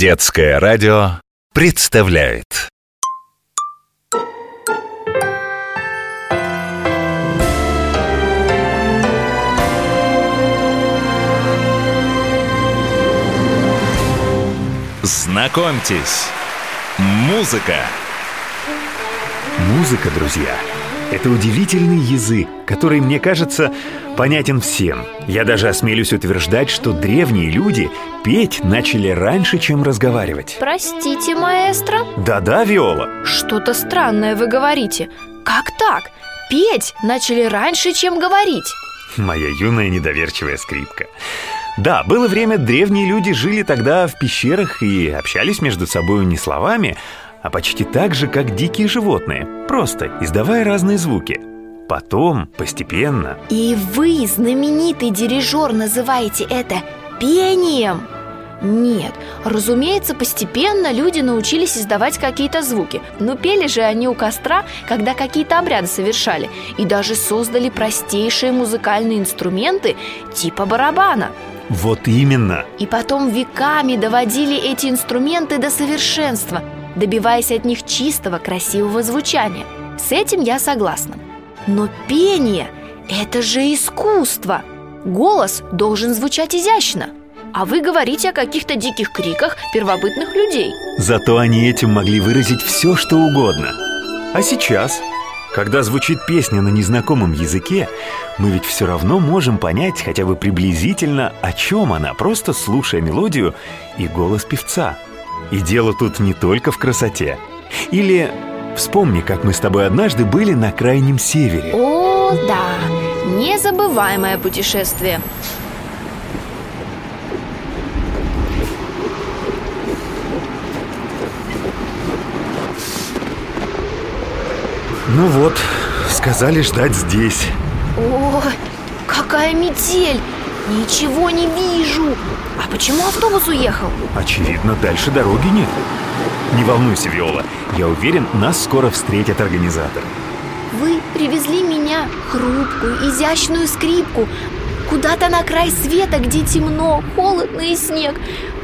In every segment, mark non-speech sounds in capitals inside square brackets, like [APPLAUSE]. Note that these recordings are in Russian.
Детское радио представляет Знакомьтесь, музыка. Музыка, друзья, это удивительный язык, который, мне кажется, понятен всем. Я даже осмелюсь утверждать, что древние люди петь начали раньше, чем разговаривать. Простите, маэстро? Да-да, Виола. Что-то странное вы говорите. Как так? Петь начали раньше, чем говорить. Моя юная недоверчивая скрипка. Да, было время, древние люди жили тогда в пещерах и общались между собой не словами, а почти так же, как дикие животные, просто издавая разные звуки. Потом, постепенно... И вы, знаменитый дирижер, называете это пением? Нет, разумеется, постепенно люди научились издавать какие-то звуки. Но пели же они у костра, когда какие-то обряды совершали И даже создали простейшие музыкальные инструменты типа барабана. Вот именно. И потом веками доводили эти инструменты до совершенства Добиваясь от них чистого, красивого звучания. С этим я согласна. Но пение – это же искусство. Голос должен звучать изящно. А вы говорите о каких-то диких криках первобытных людей. Зато они этим могли выразить все, что угодно. А сейчас, когда звучит песня на незнакомом языке Мы ведь все равно можем понять хотя бы приблизительно, о чем она Просто слушая мелодию и голос певца И дело тут не только в красоте. Или вспомни, как мы с тобой однажды были на крайнем севере. О, да, незабываемое путешествие. Ну вот, сказали ждать здесь. О, какая метель! Ничего не вижу. А почему автобус уехал? Очевидно, дальше дороги нет. Не волнуйся, Виола. Я уверен, нас скоро встретят организаторы Вы привезли меня, хрупкую, изящную скрипку. Куда-то на край света, где темно, холодно и снег.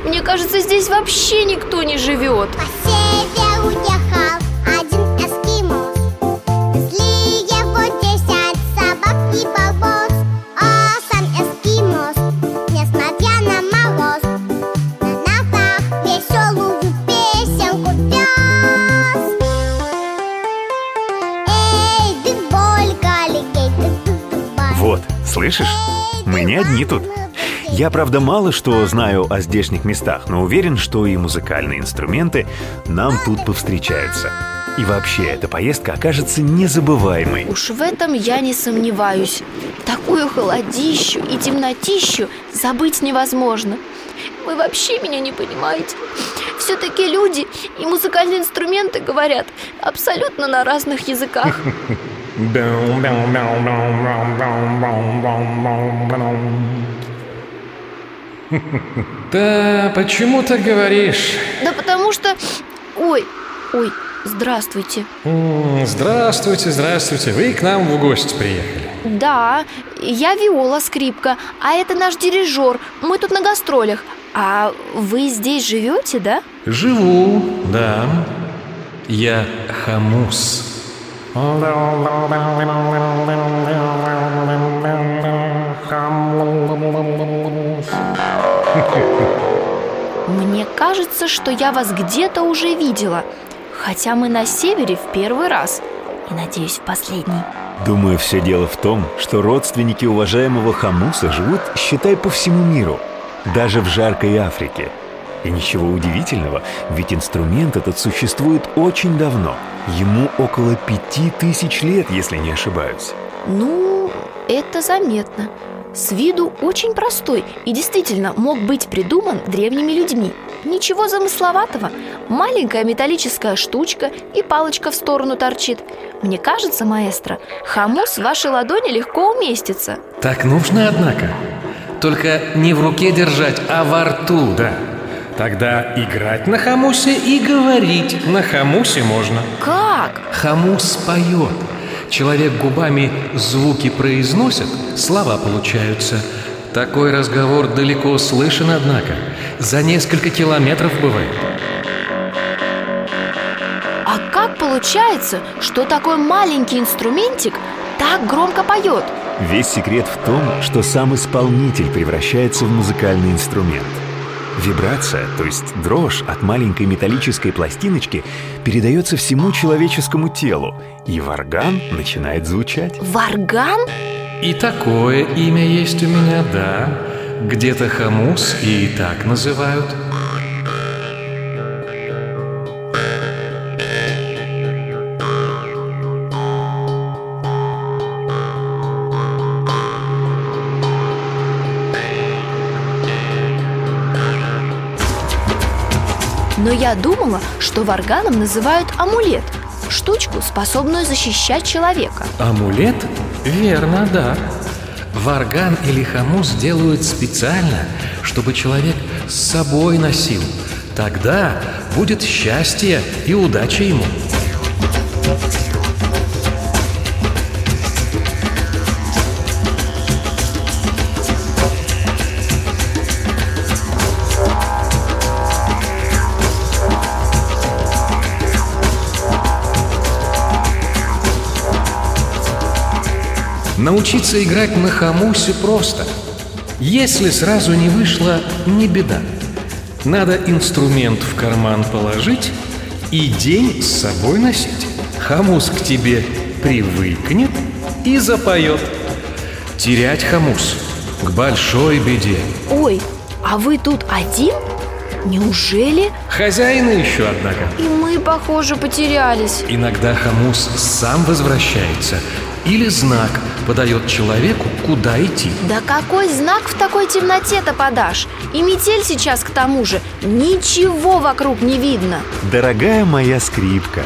Мне кажется, здесь вообще никто не живет. По северу ехал слышишь? Мы не одни тут я, правда, мало что знаю о здешних местах, но уверен, что и музыкальные инструменты нам тут повстречаются. И вообще, эта поездка окажется незабываемой. Уж в этом я не сомневаюсь Такую холодищу и темнотищу забыть невозможно Вы вообще меня не понимаете Все-таки люди и музыкальные инструменты говорят абсолютно на разных языках [LAUGHS] Да, почему ты говоришь? Да потому что... Ой, ой, здравствуйте Здравствуйте, здравствуйте. Вы к нам в гости приехали. Да, я Виола Скрипка, а это наш дирижер Мы тут на гастролях А вы здесь живете, да? Живу, да. Я Хамус. Мне кажется, что я вас где-то уже видела Хотя мы на севере в первый раз И, надеюсь, в последний Думаю, все дело в том, что родственники уважаемого Хамуса живут, считай, по всему миру, даже в жаркой Африке. И ничего удивительного, ведь инструмент этот существует очень давно. Ему около пяти тысяч лет, если не ошибаюсь. Ну, это заметно С виду очень простой И действительно мог быть придуман древними людьми Ничего замысловатого Маленькая металлическая штучка И палочка в сторону торчит Мне кажется, маэстро, хамус в вашей ладони легко уместится Так нужно, однако. Только не в руке держать, а во рту, да. Тогда играть на хамусе и говорить на хамусе можно. Как? Хамус поет. Человек губами звуки произносит, слова получаются. Такой разговор далеко слышен, однако. за несколько километров бывает. А как получается, что такой маленький инструментик так громко поет? Весь секрет в том, что сам исполнитель превращается в музыкальный инструмент. Вибрация, то есть дрожь от маленькой металлической пластиночки передается всему человеческому телу, и варган начинает звучать. Варган? И такое имя есть у меня, да. Где-то хамус и так называют. Но я думала, что варганом называют амулет Штучку, способную защищать человека Амулет? Верно, да. Варган или хамус делают специально, чтобы человек с собой носил. Тогда будет счастье и удача ему. Научиться играть на хамусе просто. Если сразу не вышло, не беда. Надо инструмент в карман положить и день с собой носить. Хамус к тебе привыкнет и запоет. Терять хамус к большой беде. Ой, а вы тут один? Неужели? Хозяина еще, однако. И мы, похоже, потерялись Иногда хамус сам возвращается или знак подает человеку, куда идти. Да какой знак в такой темноте-то подашь? И метель сейчас к тому же Ничего вокруг не видно Дорогая моя скрипка,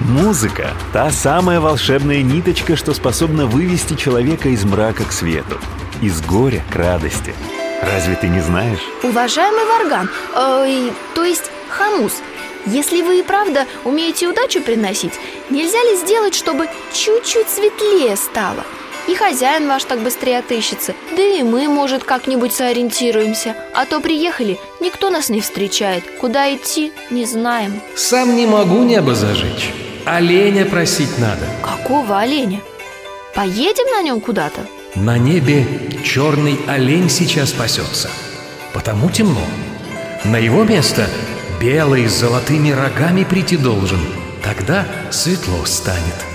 музыка – та самая волшебная ниточка, что способна вывести человека из мрака к свету, из горя к радости. Разве ты не знаешь? Уважаемый Варган, э, то есть Хамус Если вы и правда умеете удачу приносить Нельзя ли сделать, чтобы чуть-чуть светлее стало? И хозяин ваш так быстрее отыщется Да и мы, может, как-нибудь сориентируемся А то приехали, никто нас не встречает Куда идти, не знаем Сам не могу небо зажечь. Оленя просить надо. Какого оленя? Поедем на нем куда-то? На небе черный олень сейчас пасется. Потому темно. На его место белый с золотыми рогами прийти должен. Тогда светло станет.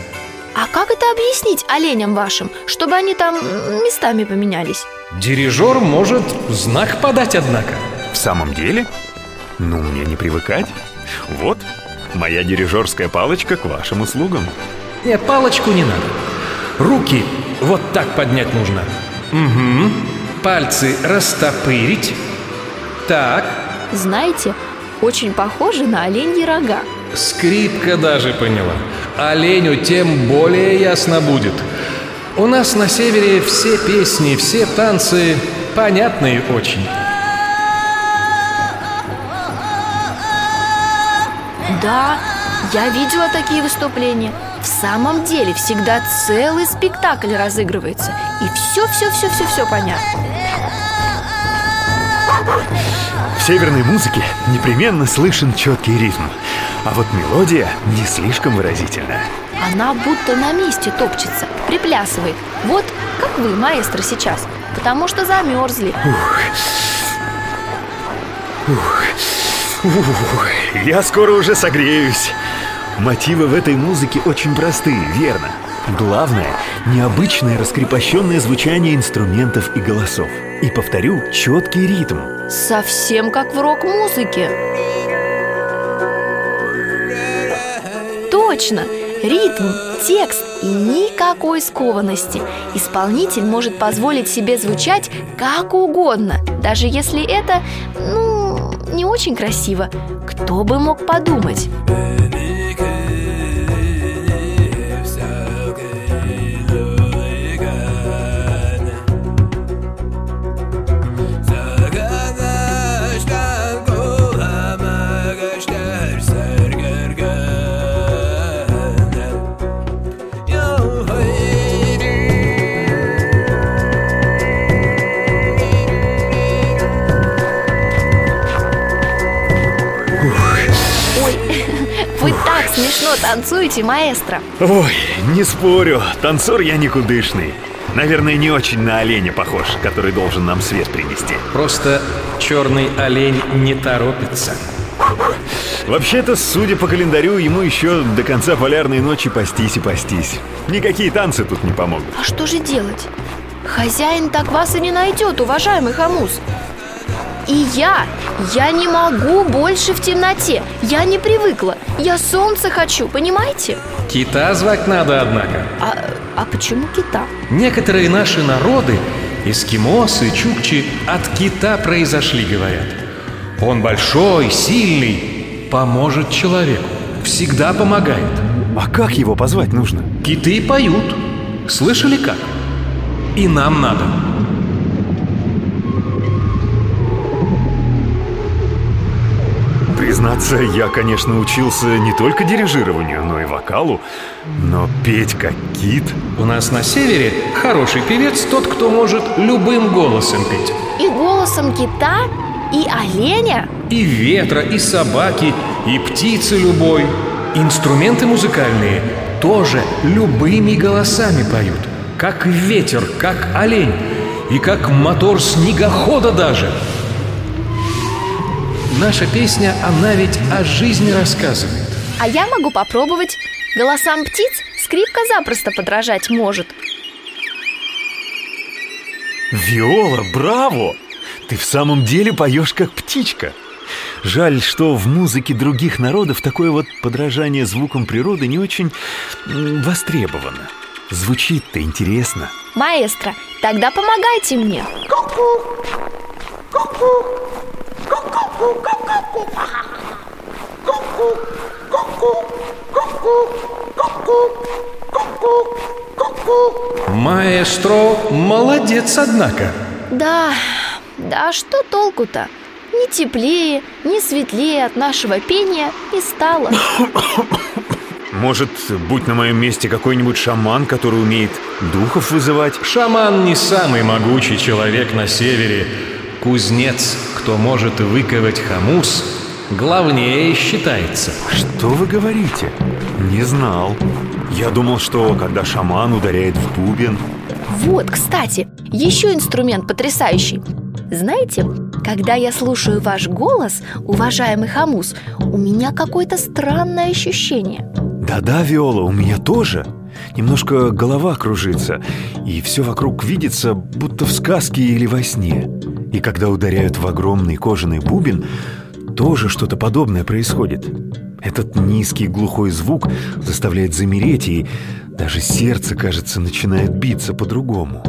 А как это объяснить оленям вашим, чтобы они там местами поменялись? Дирижер может знак подать, однако. В самом деле? Ну, мне не привыкать. Вот, моя дирижерская палочка к вашим услугам. Нет, палочку не надо. Руки вот так поднять нужно. Угу. Пальцы растопырить. Так. Знаете, очень похоже на оленьи рога Скрипка даже поняла. Оленю тем более ясно будет. У нас на севере все песни, все танцы понятные очень. Да, я видела такие выступления В самом деле всегда целый спектакль разыгрывается И все-все-все-все-все понятно В северной музыке непременно слышен четкий ритм, а вот мелодия не слишком выразительная. Она будто на месте топчется, приплясывает Вот как вы, маэстро, сейчас Потому что замерзли Ух, я скоро уже согреюсь. Мотивы в этой музыке очень простые, верно? Главное – необычное раскрепощенное звучание инструментов и голосов. И, повторю, четкий ритм. Совсем как в рок-музыке Точно! Ритм, текст и никакой скованности Исполнитель может позволить себе звучать как угодно Даже если это, ну, не очень красиво Кто бы мог подумать? Смешно танцуете, маэстро Ой, не спорю, танцор я никудышный. Наверное, не очень на оленя похож, который должен нам свет принести. Просто черный олень не торопится. Вообще-то, судя по календарю, ему еще до конца полярной ночи пастись и пастись. Никакие танцы тут не помогут. А что же делать? Хозяин так вас и не найдет, уважаемый Хамус И я, я не могу больше в темноте Я не привыкла, я солнце хочу, понимаете? Кита звать надо, однако. А, а почему кита? Некоторые наши народы, эскимосы, чукчи, от кита произошли, говорят. Он большой, сильный, поможет человеку. Всегда помогает. А как его позвать нужно? Киты поют. Слышали как? И нам надо. Признаться, я, конечно, учился не только дирижированию, но и вокалу. Но петь как кит... У нас на севере хороший певец тот, кто может любым голосом петь. И голосом кита, и оленя И ветра, и собаки, и птицы любой. Инструменты музыкальные тоже любыми голосами поют. Как ветер, как олень, и как мотор снегохода даже. Наша песня, она ведь о жизни рассказывает. А я могу попробовать Голосам птиц скрипка запросто подражать может Виола, браво! Ты в самом деле поешь как птичка. Жаль, что в музыке других народов такое вот подражание звукам природы не очень востребовано. Звучит-то интересно. Маэстро, тогда помогайте мне Маэстро молодец, однако. Да, да что толку-то? Ни теплее, ни светлее от нашего пения не стало [COUGHS] Может, будь на моем месте какой-нибудь шаман, который умеет духов вызывать? Шаман не самый могучий человек на севере. Кузнец, кто может выковать хамус, главнее считается. Что вы говорите? Не знал. Я думал, что когда шаман ударяет в бубен, Вот, кстати, еще инструмент потрясающий Знаете, когда я слушаю ваш голос, уважаемый Хамус У меня какое-то странное ощущение Да-да, Виола, у меня тоже. Немножко голова кружится, и все вокруг видится, будто в сказке или во сне. И когда ударяют в огромный кожаный бубен, тоже что-то подобное происходит. Этот низкий глухой звук заставляет замереть, и даже сердце, кажется, начинает биться по-другому.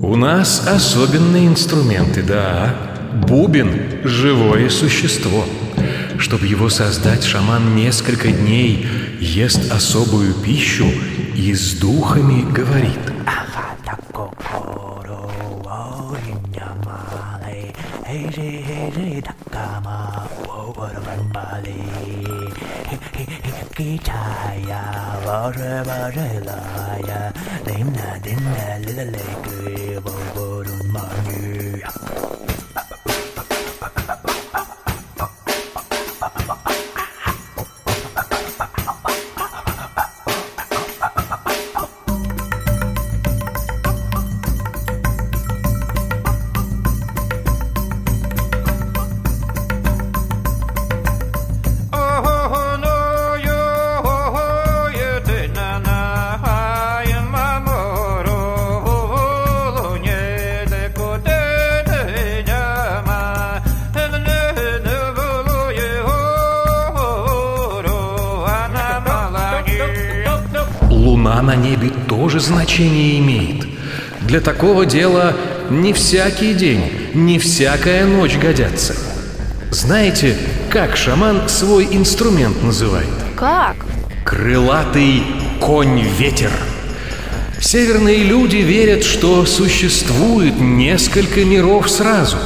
У нас особенные инструменты, да. Бубен – живое существо. Чтобы его создать, шаман несколько дней ест особую пищу и с духами говорит. Kama Waramali Kitaya Varavarilaya Dimna Dimna Lilaleku Vovorumani Луна на небе тоже значение имеет. Для такого дела не всякий день, не всякая ночь годятся. Знаете, как шаман свой инструмент называет? Как? Крылатый конь-ветер. Северные люди верят, что существует несколько миров сразу.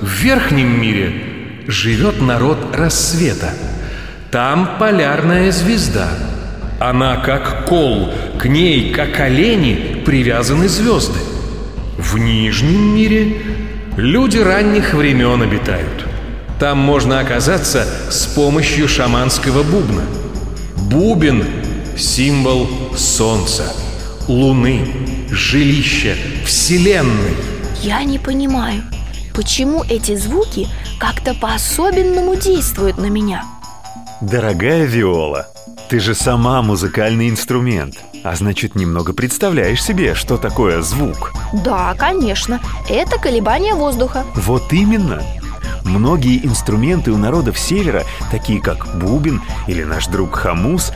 В верхнем мире живет народ рассвета. Там полярная звезда. Она как кол, к ней, как олени, привязаны звезды. В нижнем мире люди ранних времен обитают. Там можно оказаться с помощью шаманского бубна. Бубен – символ солнца, луны, жилища, вселенной. Я не понимаю, почему эти звуки как-то по-особенному действуют на меня. Дорогая Виола, ты же сама музыкальный инструмент. А значит, немного представляешь себе, что такое звук. Да, конечно, это колебание воздуха. Вот именно. Многие инструменты у народов севера, такие как бубен или наш друг хамус,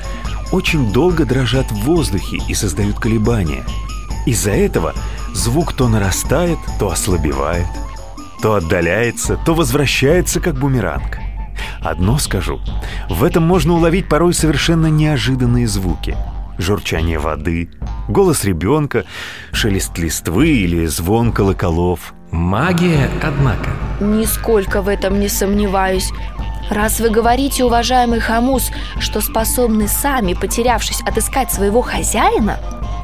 очень долго дрожат в воздухе и создают колебания. Из-за этого звук то нарастает, то ослабевает, то отдаляется, то возвращается как бумеранг. Одно скажу, в этом можно уловить порой совершенно неожиданные звуки. Журчание воды, голос ребенка, шелест листвы или звон колоколов. Магия, однако. Нисколько в этом не сомневаюсь Раз вы говорите, уважаемый Хамус, что способны сами, потерявшись, отыскать своего хозяина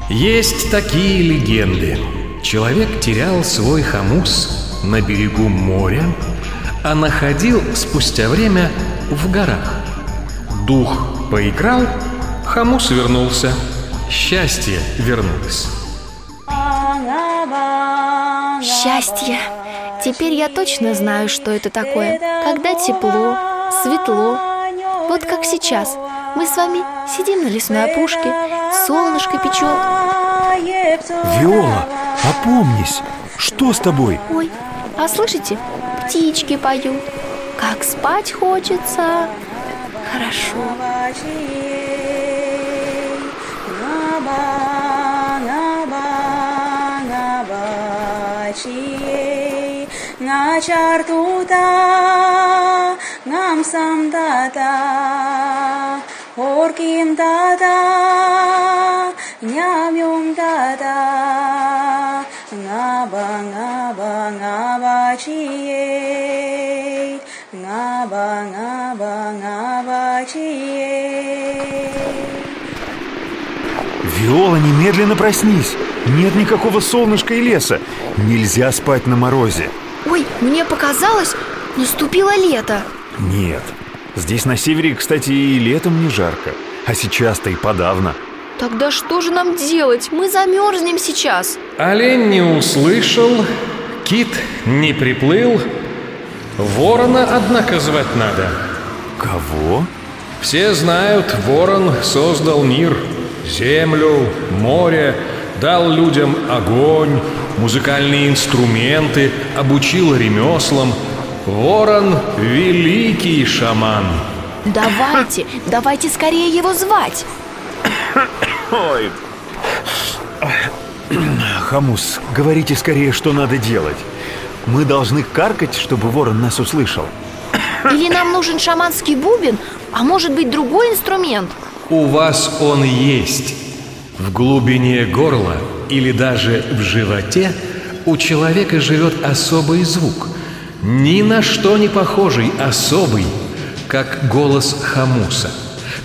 Есть такие легенды. Человек терял свой хамус на берегу моря, а находил спустя время в горах. Дух поиграл, хамус вернулся, счастье вернулось. Счастье Теперь я точно знаю, что это такое Когда тепло, светло Вот как сейчас Мы с вами сидим на лесной опушке Солнышко печет Виола, опомнись! Что с тобой? Ой, а слышите, птички поют. Как спать хочется. Хорошо. Начартута ngam sam tata Horkim tata Nyamyum tata Ngaba ngaba ngaba chiye Ngaba ngaba ngaba chiye Виола, немедленно проснись! Нет никакого солнышка и леса. Нельзя спать на морозе. Ой, мне показалось, наступило лето Нет. Здесь на севере, кстати, и летом не жарко. А сейчас-то и подавно. Тогда что же нам делать? Мы замерзнем сейчас Олень не услышал, кит не приплыл. Ворона, однако, звать надо. Кого? Все знают, ворон создал мир, землю, море, дал людям огонь, музыкальные инструменты, обучил ремеслам. Ворон — великий шаман. Давайте, давайте скорее его звать Ой. Хамус, говорите скорее, что надо делать. Мы должны каркать, чтобы ворон нас услышал. Или нам нужен шаманский бубен, а может быть другой инструмент У вас он есть. В глубине горла или даже в животе у человека живет особый звук. Ни на что не похожий, особый, как голос хамуса,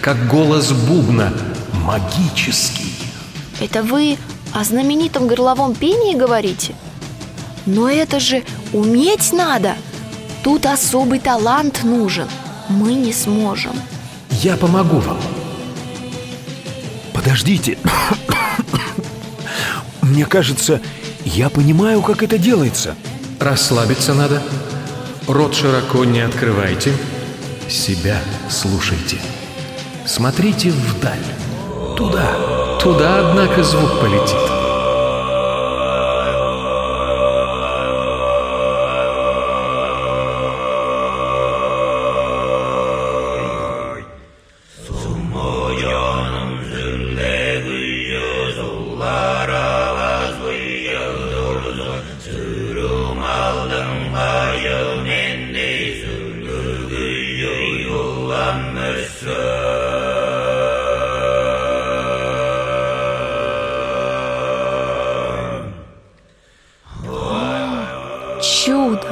как голос бубна, магический. Это вы о знаменитом горловом пении говорите? Но это же уметь надо Тут особый талант нужен Мы не сможем Я помогу вам. Подождите. Мне кажется, я понимаю, как это делается. Расслабиться надо. Рот широко не открывайте. Себя слушайте. Смотрите вдаль. Туда. Туда, однако, звук полетит.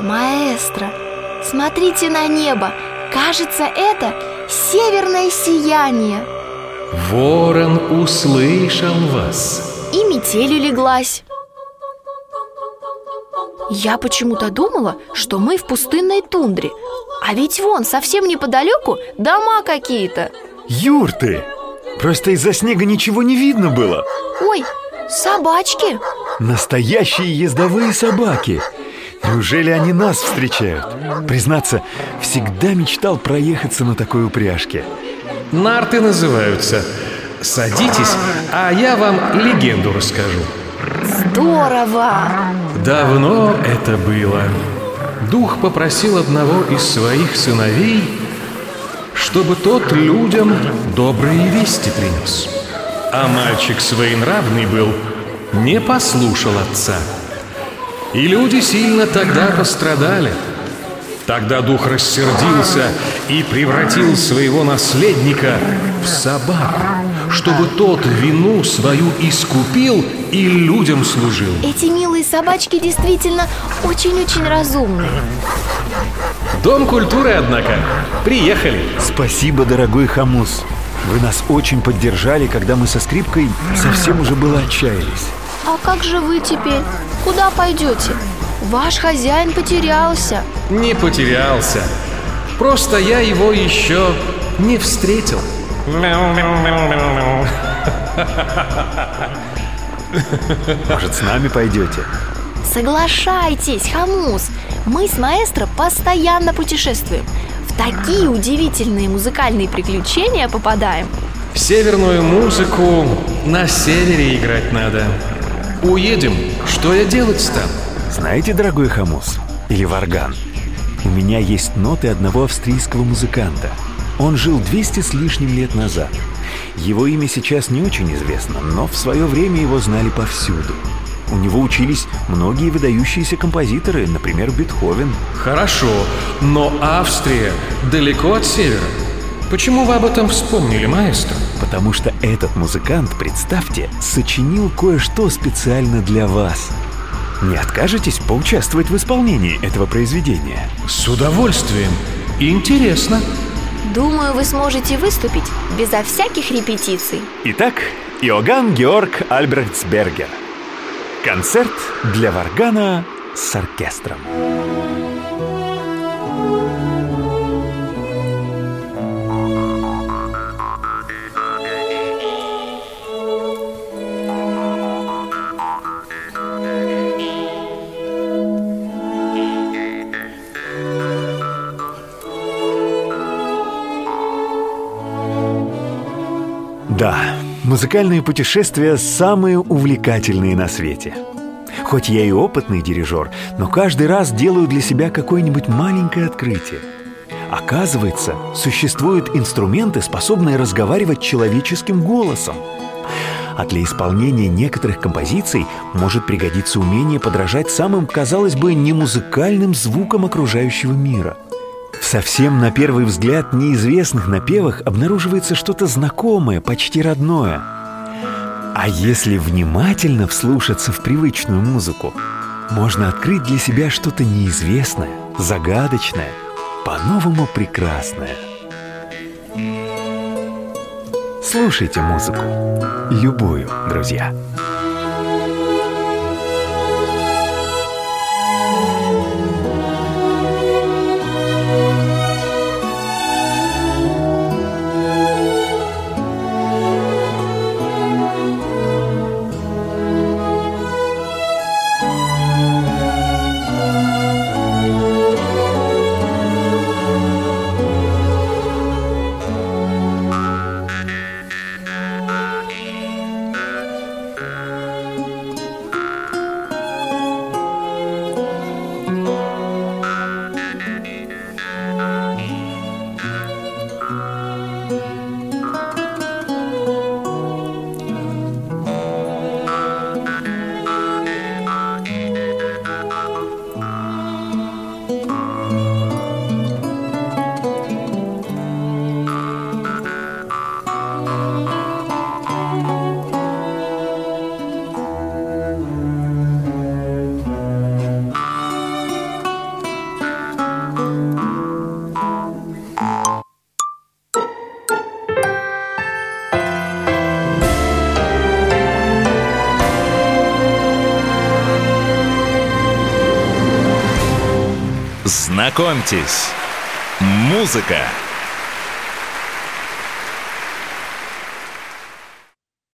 Маэстро Смотрите на небо Кажется, это северное сияние Ворон услышал вас. И метель улеглась Я почему-то думала, что мы в пустынной тундре А ведь вон, совсем неподалеку дома какие-то Юрты! Просто из-за снега ничего не видно было. Ой, собачки! Настоящие ездовые собаки. Неужели они нас встречают? Признаться, всегда мечтал проехаться на такой упряжке. Нарты называются. Садитесь, а я вам легенду расскажу. Здорово! Давно это было. Дух попросил одного из своих сыновей, чтобы тот людям добрые вести принес. А мальчик своенравный был, не послушал отца. И люди сильно тогда пострадали. Тогда дух рассердился и превратил своего наследника в собаку, чтобы тот вину свою искупил и людям служил. Эти милые собачки действительно очень-очень разумные. Дом культуры, однако. Приехали. Спасибо, дорогой Хамус. Вы нас очень поддержали, когда мы со скрипкой совсем уже было отчаялись. А как же вы теперь? Куда пойдете? Ваш хозяин потерялся. Не потерялся. Просто я его еще не встретил. Может, с нами пойдете? Соглашайтесь, Хамус. Мы с маэстро постоянно путешествуем. В такие удивительные музыкальные приключения попадаем. Северную музыку на севере играть надо. Уедем, что я делать стану? Знаете, дорогой Хамус, или Варган, у меня есть ноты одного австрийского музыканта. Он жил 200 с лишним лет назад. Его имя сейчас не очень известно, но в свое время его знали повсюду. У него учились многие выдающиеся композиторы, например, Бетховен. Хорошо, но Австрия далеко от севера. Почему вы об этом вспомнили, маэстро? Потому что этот музыкант, представьте, сочинил кое-что специально для вас. Не откажетесь поучаствовать в исполнении этого произведения? С удовольствием. Интересно. Думаю, вы сможете выступить безо всяких репетиций. Итак, Иоганн Георг Альбрехтсбергер. Концерт для варгана с оркестром. Да, музыкальные путешествия самые увлекательные на свете. Хоть я и опытный дирижер, но каждый раз делаю для себя какое-нибудь маленькое открытие. Оказывается, существуют инструменты, способные разговаривать человеческим голосом. А для исполнения некоторых композиций может пригодиться умение подражать самым, казалось бы, немузыкальным звукам окружающего мира – совсем на первый взгляд неизвестных напевах обнаруживается что-то знакомое, почти родное. А если внимательно вслушаться в привычную музыку, можно открыть для себя что-то неизвестное, загадочное, по-новому прекрасное. Слушайте музыку. Любую, друзья. Знакомьтесь, музыка –